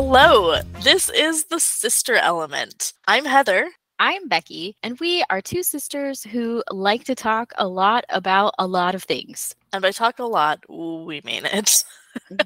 Hello, this is the Sister Element. I'm Heather. I'm Becki, and we are two sisters who like to talk a lot about a lot of things. And by talk a lot, we mean it.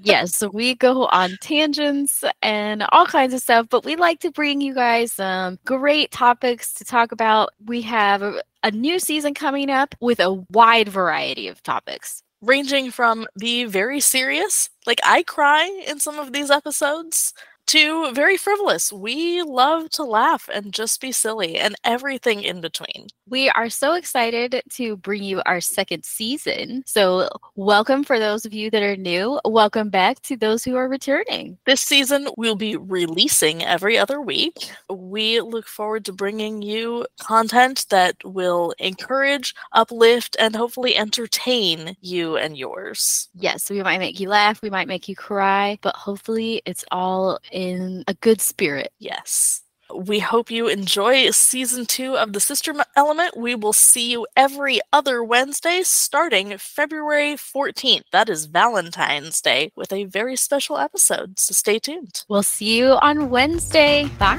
yes, we go on tangents and all kinds of stuff, but we like to bring you guys some great topics to talk about. We have a new season coming up with a wide variety of topics. Ranging from the very serious, like I cry in some of these episodes, to very frivolous. We love to laugh and just be silly and everything in between. We are so excited to bring you our second season. So, welcome for those of you that are new. Welcome back to those who are returning. This season, we'll be releasing every other week. We look forward to bringing you content that will encourage, uplift, and hopefully entertain you and yours. Yes, we might make you laugh, we might make you cry, but hopefully it's all in a good spirit. Yes. We hope you enjoy season two of The Sister Element. We will see you every other Wednesday starting February 14th. That is Valentine's Day with a very special episode. So stay tuned. We'll see you on Wednesday. Bye.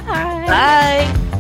Bye.